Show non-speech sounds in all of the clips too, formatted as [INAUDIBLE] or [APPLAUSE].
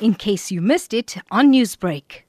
in case you missed it on Newsbreak.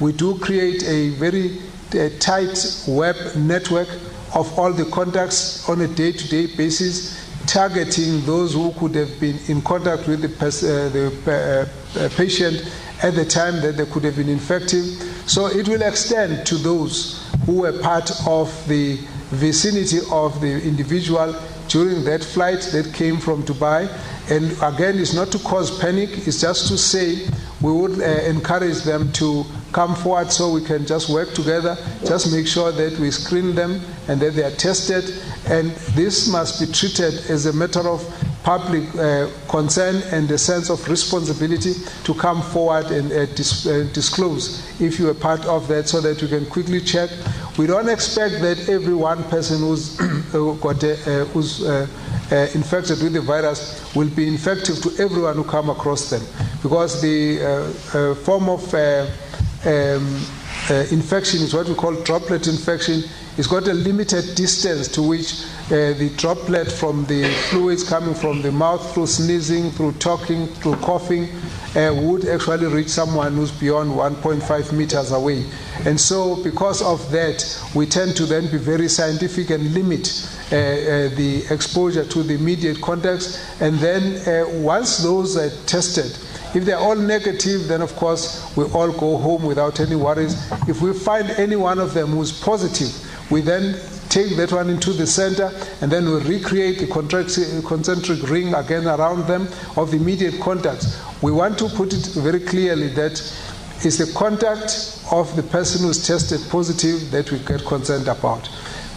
We do create a very uh, tight web network of all the contacts on a day to day basis, targeting those who could have been in contact with the, pers- uh, the uh, uh, patient at the time that they could have been infected. So it will extend to those who were part of the vicinity of the individual during that flight that came from Dubai. And again, it's not to cause panic, it's just to say we would uh, encourage them to come forward so we can just work together, just make sure that we screen them and that they are tested. And this must be treated as a matter of public uh, concern and a sense of responsibility to come forward and uh, dis- uh, disclose if you are part of that so that you can quickly check. We don't expect that every one person who's [CLEARS THROAT] got a, uh, who's uh, uh, infected with the virus will be infective to everyone who come across them. Because the uh, form of um, infection is what we call droplet infection it's got a limited distance to which uh, the droplet from the fluids coming from the mouth through sneezing, through talking, through coughing uh, would actually reach someone who's beyond 1.5 meters away. And so, because of that, we tend to then be very scientific and limit uh, uh the exposure to the immediate contacts. And then, uh, once those are tested, if they're all negative, then of course we all go home without any worries. If we find any one of them who's positive, we then take that one into the center and then we recreate the concentric ring again around them of immediate contacts. We want to put it very clearly that it's the contact of the person who's tested positive that we get concerned about.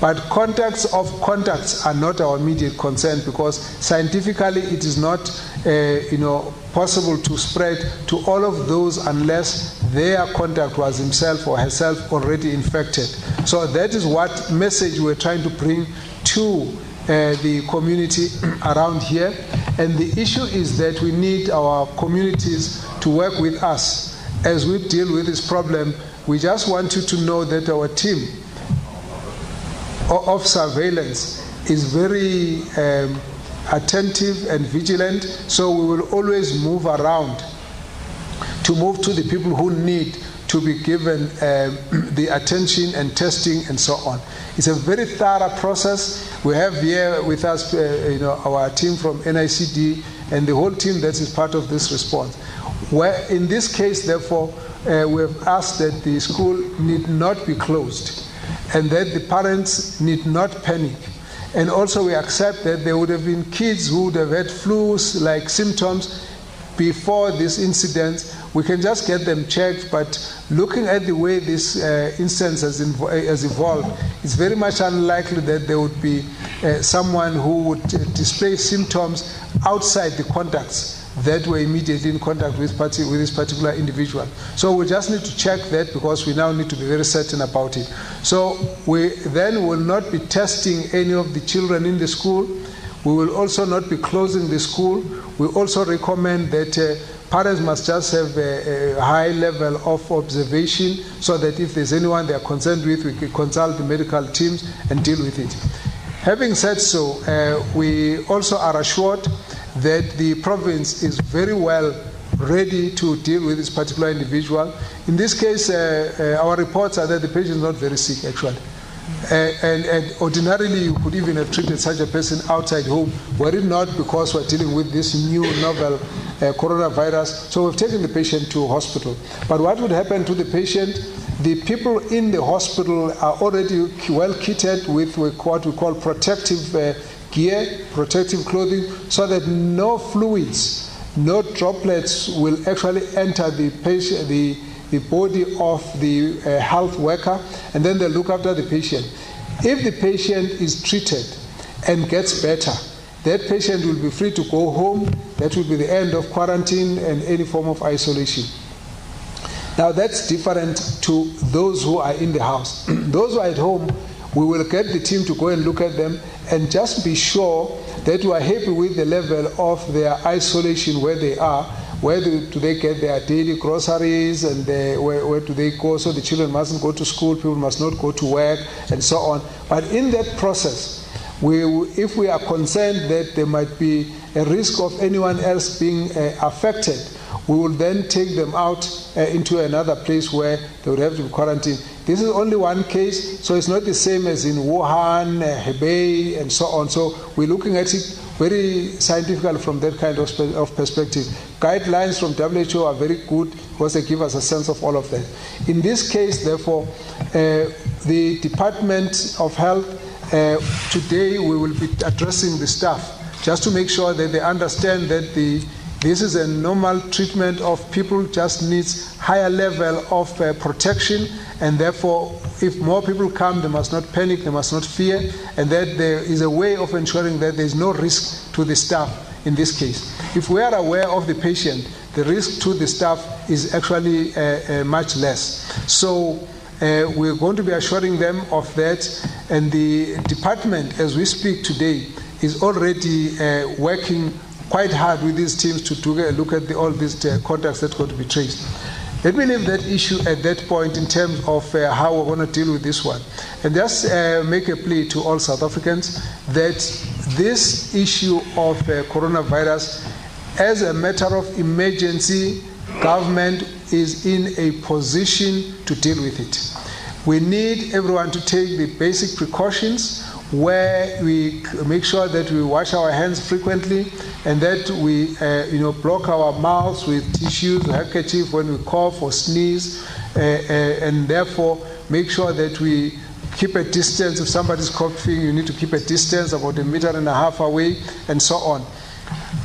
But contacts of contacts are not our immediate concern because scientifically it is not, uh, you know, possible to spread to all of those unless their contact was himself or herself already infected. So that is what message we're trying to bring to uh, the community [CLEARS THROAT] around here. And the issue is that we need our communities to work with us as we deal with this problem. We just want you to know that our team of surveillance is very um, attentive and vigilant, so we will always move around to move to the people who need to be given uh, [CLEARS THROAT] the attention and testing and so on. It's a very thorough process. We have here with us, uh, you know, our team from NICD and the whole team that is part of this response. Where in this case, therefore, uh, we have asked that the school need not be closed and that the parents need not panic. And also, we accept that there would have been kids who would have had flus like symptoms before this incident. We can just get them checked, but looking at the way this uh, instance has, invo- has, evolved, it's very much unlikely that there would be uh, someone who would uh, display symptoms outside the contacts that were immediately in contact with, party, with this particular individual. So we just need to check that because we now need to be very certain about it. So we then will not be testing any of the children in the school. We will also not be closing the school. We also recommend that uh, parents must just have a, a, high level of observation so that if there's anyone they are concerned with, we can consult the medical teams and deal with it. Having said so, uh, we also are assured that the province is very well ready to deal with this particular individual. In this case, uh, uh, our reports are that the patient is not very sick, actually. Uh, and, and, ordinarily, you could even have treated such a person outside home, were it not because we're dealing with this new novel uh, coronavirus. So we've taken the patient to hospital. But what would happen to the patient? The people in the hospital are already well kitted with what we call protective uh, gear, protective clothing, so that no fluids, no droplets will actually enter the patient, the, the body of the uh, health worker, and then they look after the patient. If the patient is treated and gets better, that patient will be free to go home. That will be the end of quarantine and any form of isolation. Now, that's different to those who are in the house. [CLEARS THROAT] those who are at home, we will get the team to go and look at them and just be sure that we are happy with the level of their isolation where they are. Where do, do they get their daily groceries and the, where, where do they go? So the children mustn't go to school, people must not go to work, and so on. But in that process, we, if we are concerned that there might be a risk of anyone else being uh, affected, We will then take them out uh, into another place where they would have to be quarantined. This is only one case, so it's not the same as in Wuhan, uh, Hubei, and so on. So we're looking at it very scientifically from that kind of, of perspective. Guidelines from WHO are very good because they give us a sense of all of that. In this case, therefore, uh, the Department of Health, uh, today we will be addressing the staff just to make sure that they understand that the this is a normal treatment of people just needs higher level of uh, protection and therefore if more people come they must not panic they must not fear and that there is a way of ensuring that there is no risk to the staff in this case. If we are aware of the patient the risk to the staff is actually uh, uh, much less. So uh, we're going to be assuring them of that and the department as we speak today is already uh, working quite hard with these teams to, to look at the, all these uh, contacts that going to be traced. Let me leave that issue at that point in terms of uh, how we're going to deal with this one. And just uh, make a plea to all South Africans that this issue of uh, coronavirus, as a matter of emergency, government is in a position to deal with it. We need everyone to take the basic precautions where we make sure that we wash our hands frequently and that we uh, you know block our mouths with tissues handkerchief when we cough or sneeze uh, uh, and therefore make sure that we keep a distance. If somebody's coughing you need to keep a distance about a meter and a half away and so on.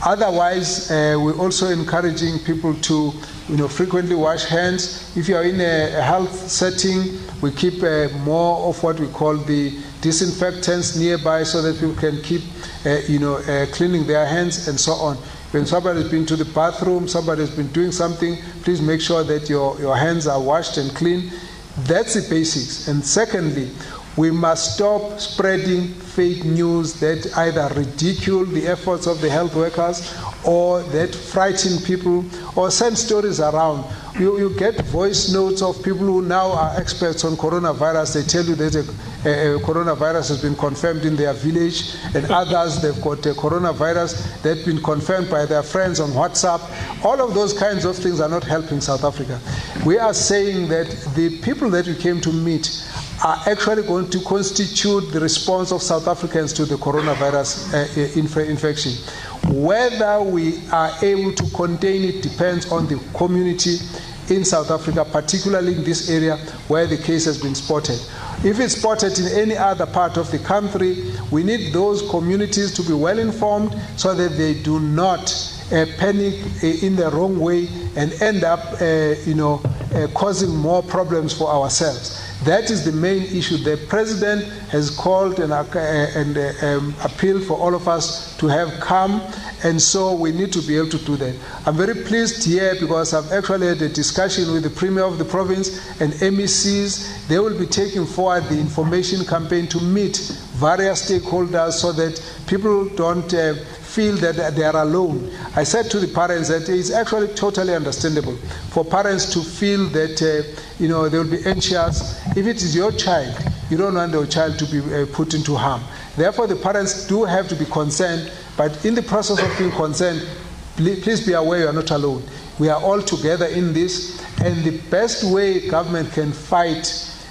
Otherwise uh, we're also encouraging people to you know frequently wash hands. If you are in a, a health setting we keep uh, more of what we call the disinfectants nearby so that people can keep, uh, you know, uh, cleaning their hands and so on. When somebody has been to the bathroom, somebody has been doing something, please make sure that your, your hands are washed and clean. That's the basics. And secondly, we must stop spreading fake news that either ridicule the efforts of the health workers or that frighten people or send stories around. You, you get voice notes of people who now are experts on coronavirus. They tell you that a, a, coronavirus has been confirmed in their village, and others they've got a coronavirus that's been confirmed by their friends on WhatsApp. All of those kinds of things are not helping South Africa. We are saying that the people that we came to meet are actually going to constitute the response of South Africans to the coronavirus uh, inf- infection. Whether we are able to contain it depends on the community in South Africa, particularly in this area where the case has been spotted. If it's spotted in any other part of the country, we need those communities to be well informed so that they do not uh, panic uh, in the wrong way and end up, uh, you know, uh, causing more problems for ourselves. That is the main issue. The president has called and, uh, and uh, um, appealed for all of us to have come, and so we need to be able to do that. I'm very pleased here because I've actually had a discussion with the premier of the province and MECs. They will be taking forward the information campaign to meet various stakeholders so that people don't uh, feel that they are alone. I said to the parents that it's actually totally understandable for parents to feel that uh, you know they will be anxious. If it is your child, you don't want your child to be uh, put into harm. Therefore, the parents do have to be concerned. But in the process of being concerned, please be aware you are not alone. We are all together in this, and the best way government can fight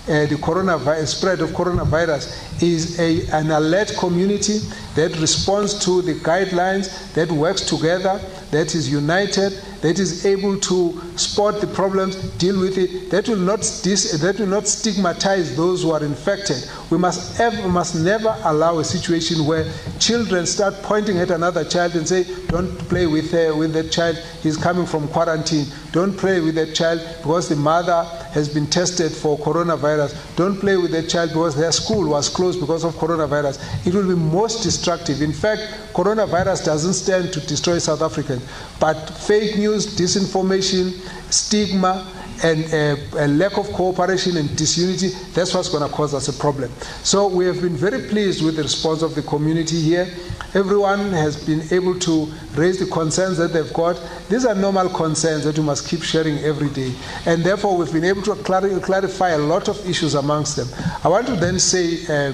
uh, the coronavirus spread of coronavirus is a, an alert community that responds to the guidelines, that works together, that is united, that is able to spot the problems, deal with it, that will not, dis- that will not stigmatize those who are infected. We must, ever, must never allow a situation where children start pointing at another child and say, don't play with, uh, with that child, he's coming from quarantine. Don't play with that child because the mother has been tested for coronavirus. Don't play with that child because their school was closed because of coronavirus. It will be most destructive. In fact, coronavirus doesn't stand to destroy South Africans, but fake news, disinformation, stigma, and a, a, lack of cooperation and disunity, that's what's going to cause us a problem. So we have been very pleased with the response of the community here. Everyone has been able to raise the concerns that they've got. These are normal concerns that we must keep sharing every day. And therefore, we've been able to clarify a lot of issues amongst them. I want to then say, uh,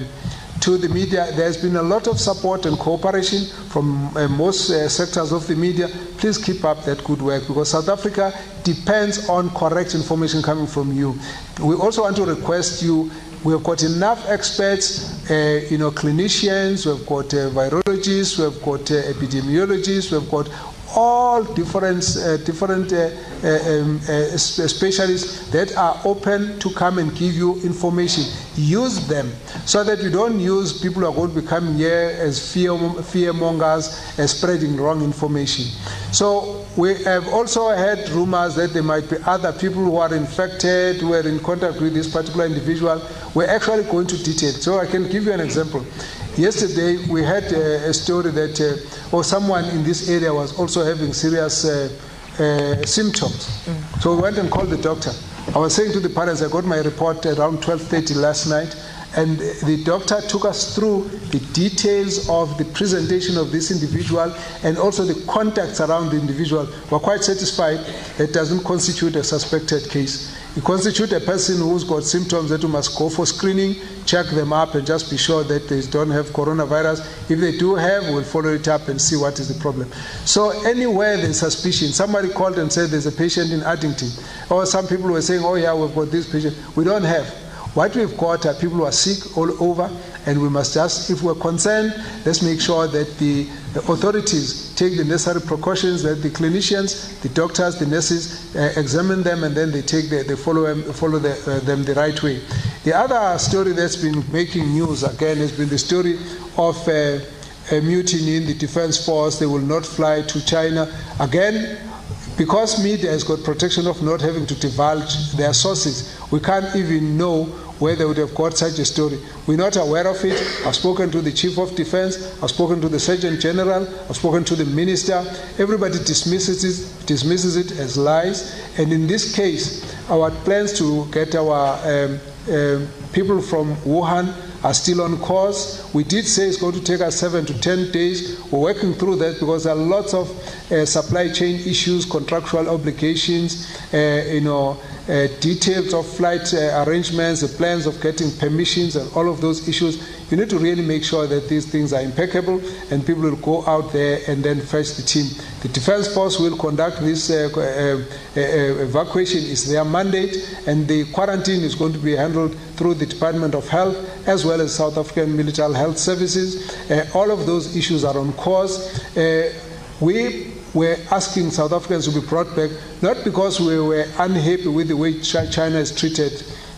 to the media. There's been a lot of support and cooperation from uh, most uh, sectors of the media. Please keep up that good work because South Africa depends on correct information coming from you. We also want to request you we have got enough experts, uh, you know, clinicians, we've got uh, virologists, we've got uh, epidemiologists, we've got all different, uh, different uh, uh, um, uh, specialists that are open to come and give you information. Use them so that you don't use people who are going to be coming here as fear, fear mongers spreading wrong information. So we have also heard rumors that there might be other people who are infected, who are in contact with this particular individual. We're actually going to detail. So I can give you an example. Yesterday, we had uh, a story that, uh, or someone in this area was also having serious uh, uh symptoms. Mm. So we went and called the doctor. I was saying to the parents, I got my report around 12:30 last night, and the doctor took us through the details of the presentation of this individual and also the contacts around the individual. We're quite satisfied that doesn't constitute a suspected case. It constitutes a person who's got symptoms that you must go for screening, check them up, and just be sure that they don't have coronavirus. If they do have, we'll follow it up and see what is the problem. So anywhere there's suspicion, somebody called and said there's a patient in Addington, or some people were saying, oh yeah, we've got this patient. We don't have. What we've got are people who are sick all over, and we must just, if we're concerned, let's make sure that the, the authorities take the necessary precautions, that the clinicians, the doctors, the nurses uh, examine them, and then they take the, they follow, them, follow the, uh, them the right way. The other story that's been making news again has been the story of uh, a mutiny in the defense force. They will not fly to China again because media has got protection of not having to divulge their sources, we can't even know where they would have got such a story. We're not aware of it. I've spoken to the Chief of Defense, I've spoken to the Surgeon General, I've spoken to the Minister. Everybody dismisses it, dismisses it as lies. And in this case, our plans to get our um, um, people from Wuhan are still on course. We did say it's going to take us seven to ten days. We're working through that because there are lots of uh, supply chain issues, contractual obligations, uh, you know, uh, details of flight uh, arrangements, the plans of getting permissions, and all of those issues. You need to really make sure that these things are impeccable and people will go out there and then fetch the team. The Defense Force will conduct this uh, uh, uh, evacuation, is their mandate, and the quarantine is going to be handled through the Department of Health as well as South African Military Health Services. all of those issues are on course. we were asking South Africans to be brought back, not because we were unhappy with the way China has treated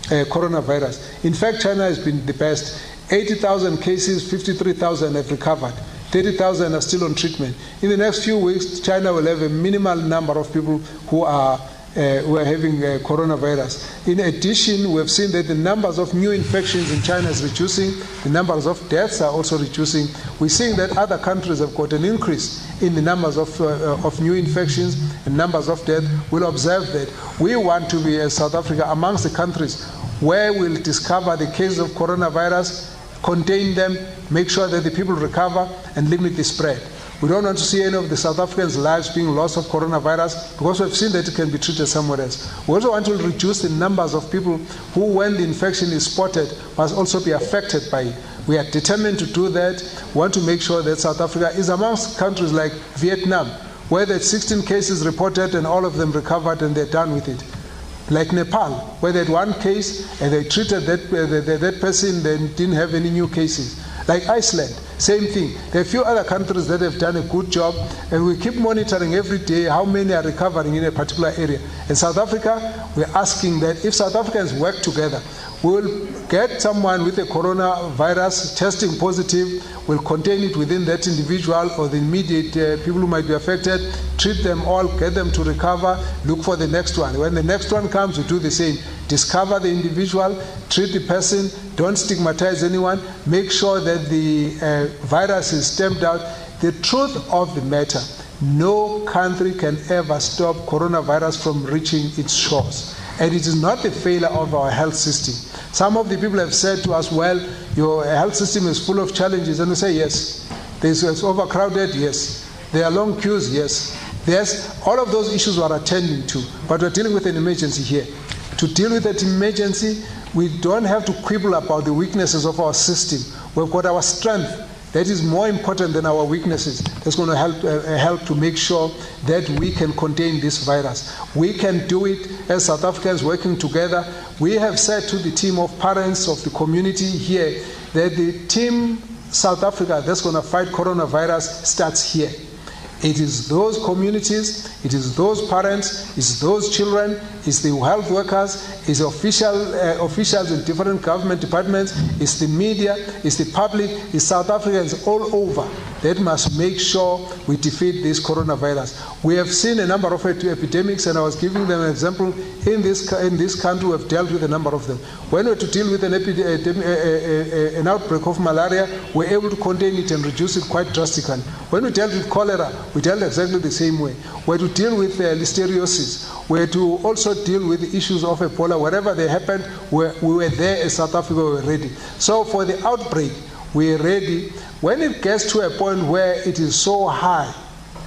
uh, coronavirus. In fact, China has been the best. 80,000 cases, 53,000 have recovered. 30,000 are still on treatment. In the next few weeks, China will have a minimal number of people who are uh, who are having uh, coronavirus. In addition, we have seen that the numbers of new infections in China is reducing, the numbers of deaths are also reducing. We're seeing that other countries have got an increase in the numbers of, uh, of new infections and numbers of deaths. We'll observe that. We want to be, as South Africa, amongst the countries where we'll discover the cases of coronavirus, contain them, make sure that the people recover, and limit the spread. We don't want to see any of the South Africans' lives being lost of coronavirus because we've seen that it can be treated somewhere else. We also want to reduce the numbers of people who, when the infection is spotted, must also be affected by it. We are determined to do that. We want to make sure that South Africa is amongst countries like Vietnam, where there's 16 cases reported and all of them recovered and they're done with it. Like Nepal, where they had one case and they treated that, uh, that, that person, they didn't have any new cases. Like Iceland, same thing. There are a few other countries that have done a good job, and we keep monitoring every day how many are recovering in a particular area. In South Africa, we're asking that if South Africans work together, we'll get someone with a coronavirus testing positive, we'll contain it within that individual or the immediate uh, people who might be affected, treat them all, get them to recover, look for the next one. When the next one comes, we do the same. Discover the individual, treat the person, don't stigmatize anyone, make sure that the uh, virus is stamped out. The truth of the matter, no country can ever stop coronavirus from reaching its shores. And it is not the failure of our health system. Some of the people have said to us, well, your health system is full of challenges. And we say, yes. There's, it's overcrowded, yes. There are long queues, yes. Yes, all of those issues we are attending to, but we're dealing with an emergency here. To deal with that emergency, We don't have to quibble about the weaknesses of our system. We've got our strength that is more important than our weaknesses. That's going to help, uh, uh, help to make sure that we can contain this virus. We can do it as South Africans working together. We have said to the team of parents of the community here that the team South Africa that's going to fight coronavirus starts here. It is those communities, it is those parents, it's those children, it's the health workers, it's official, uh, officials in different government departments, it's the media, it's the public, it's South Africans all over that must make sure we defeat this coronavirus. We have seen a number of epidemics, and I was giving them an example. In this, in this country, we have dealt with a number of them. When we are to deal with an, an outbreak of malaria, we were able to contain it and reduce it quite drastically. When we dealt with cholera, we dealt exactly the same way. We're to deal with uh, listeriosis. We're to also deal with the issues of Ebola. Wherever they happened, we were there as South Africa, we were ready. So for the outbreak, we're ready. When it gets to a point where it is so high,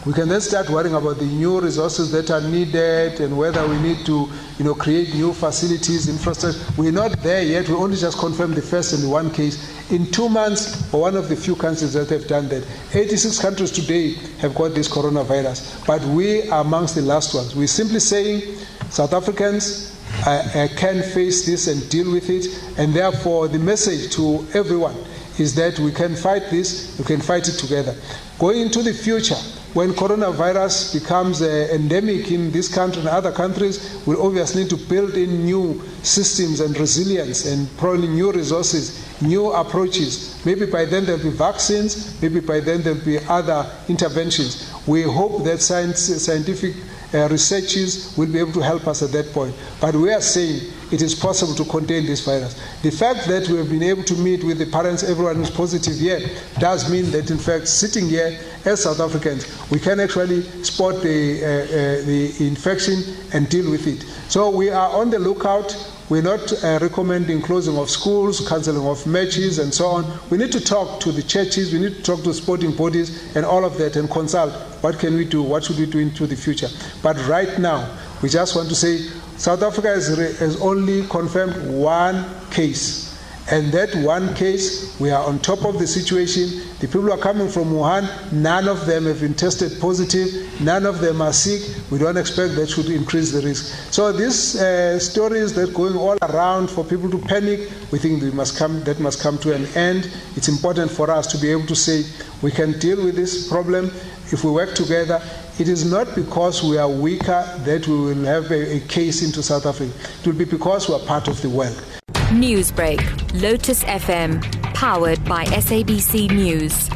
we can then start worrying about the new resources that are needed and whether we need to you know, create new facilities, infrastructure. We're not there yet. We only just confirmed the first and one case. In two months, we're one of the few countries that have done that. 86 countries today have got this coronavirus, but we are amongst the last ones. We're simply saying South Africans uh, uh, can face this and deal with it, and therefore the message to everyone is that we can fight this, we can fight it together. Going into the future, when coronavirus becomes uh, endemic in this country and other countries, we'll obviously need to build in new systems and resilience and probably new resources, new approaches. Maybe by then there'll be vaccines, maybe by then there'll be other interventions. We hope that science, scientific uh, researchers will be able to help us at that point. But we are saying it is possible to contain this virus. The fact that we have been able to meet with the parents, everyone is positive yet, does mean that in fact, sitting here as South Africans, we can actually spot the, uh, uh, the infection and deal with it. So we are on the lookout. We're not uh, recommending closing of schools, cancelling of matches, and so on. We need to talk to the churches, we need to talk to sporting bodies, and all of that, and consult what can we do, what should we do into the future. But right now, we just want to say South Africa has, has only confirmed one case. And that one case, we are on top of the situation. The people who are coming from Wuhan, none of them have been tested positive. None of them are sick. We don't expect that should increase the risk. So these uh, stories that are going all around for people to panic, we think must come, that must come to an end. It's important for us to be able to say we can deal with this problem if we work together it is not because we are weaker that we will have a, a case into South Africa. It will be because we are part of the world. Newsbreak, Lotus FM, powered by SABC News.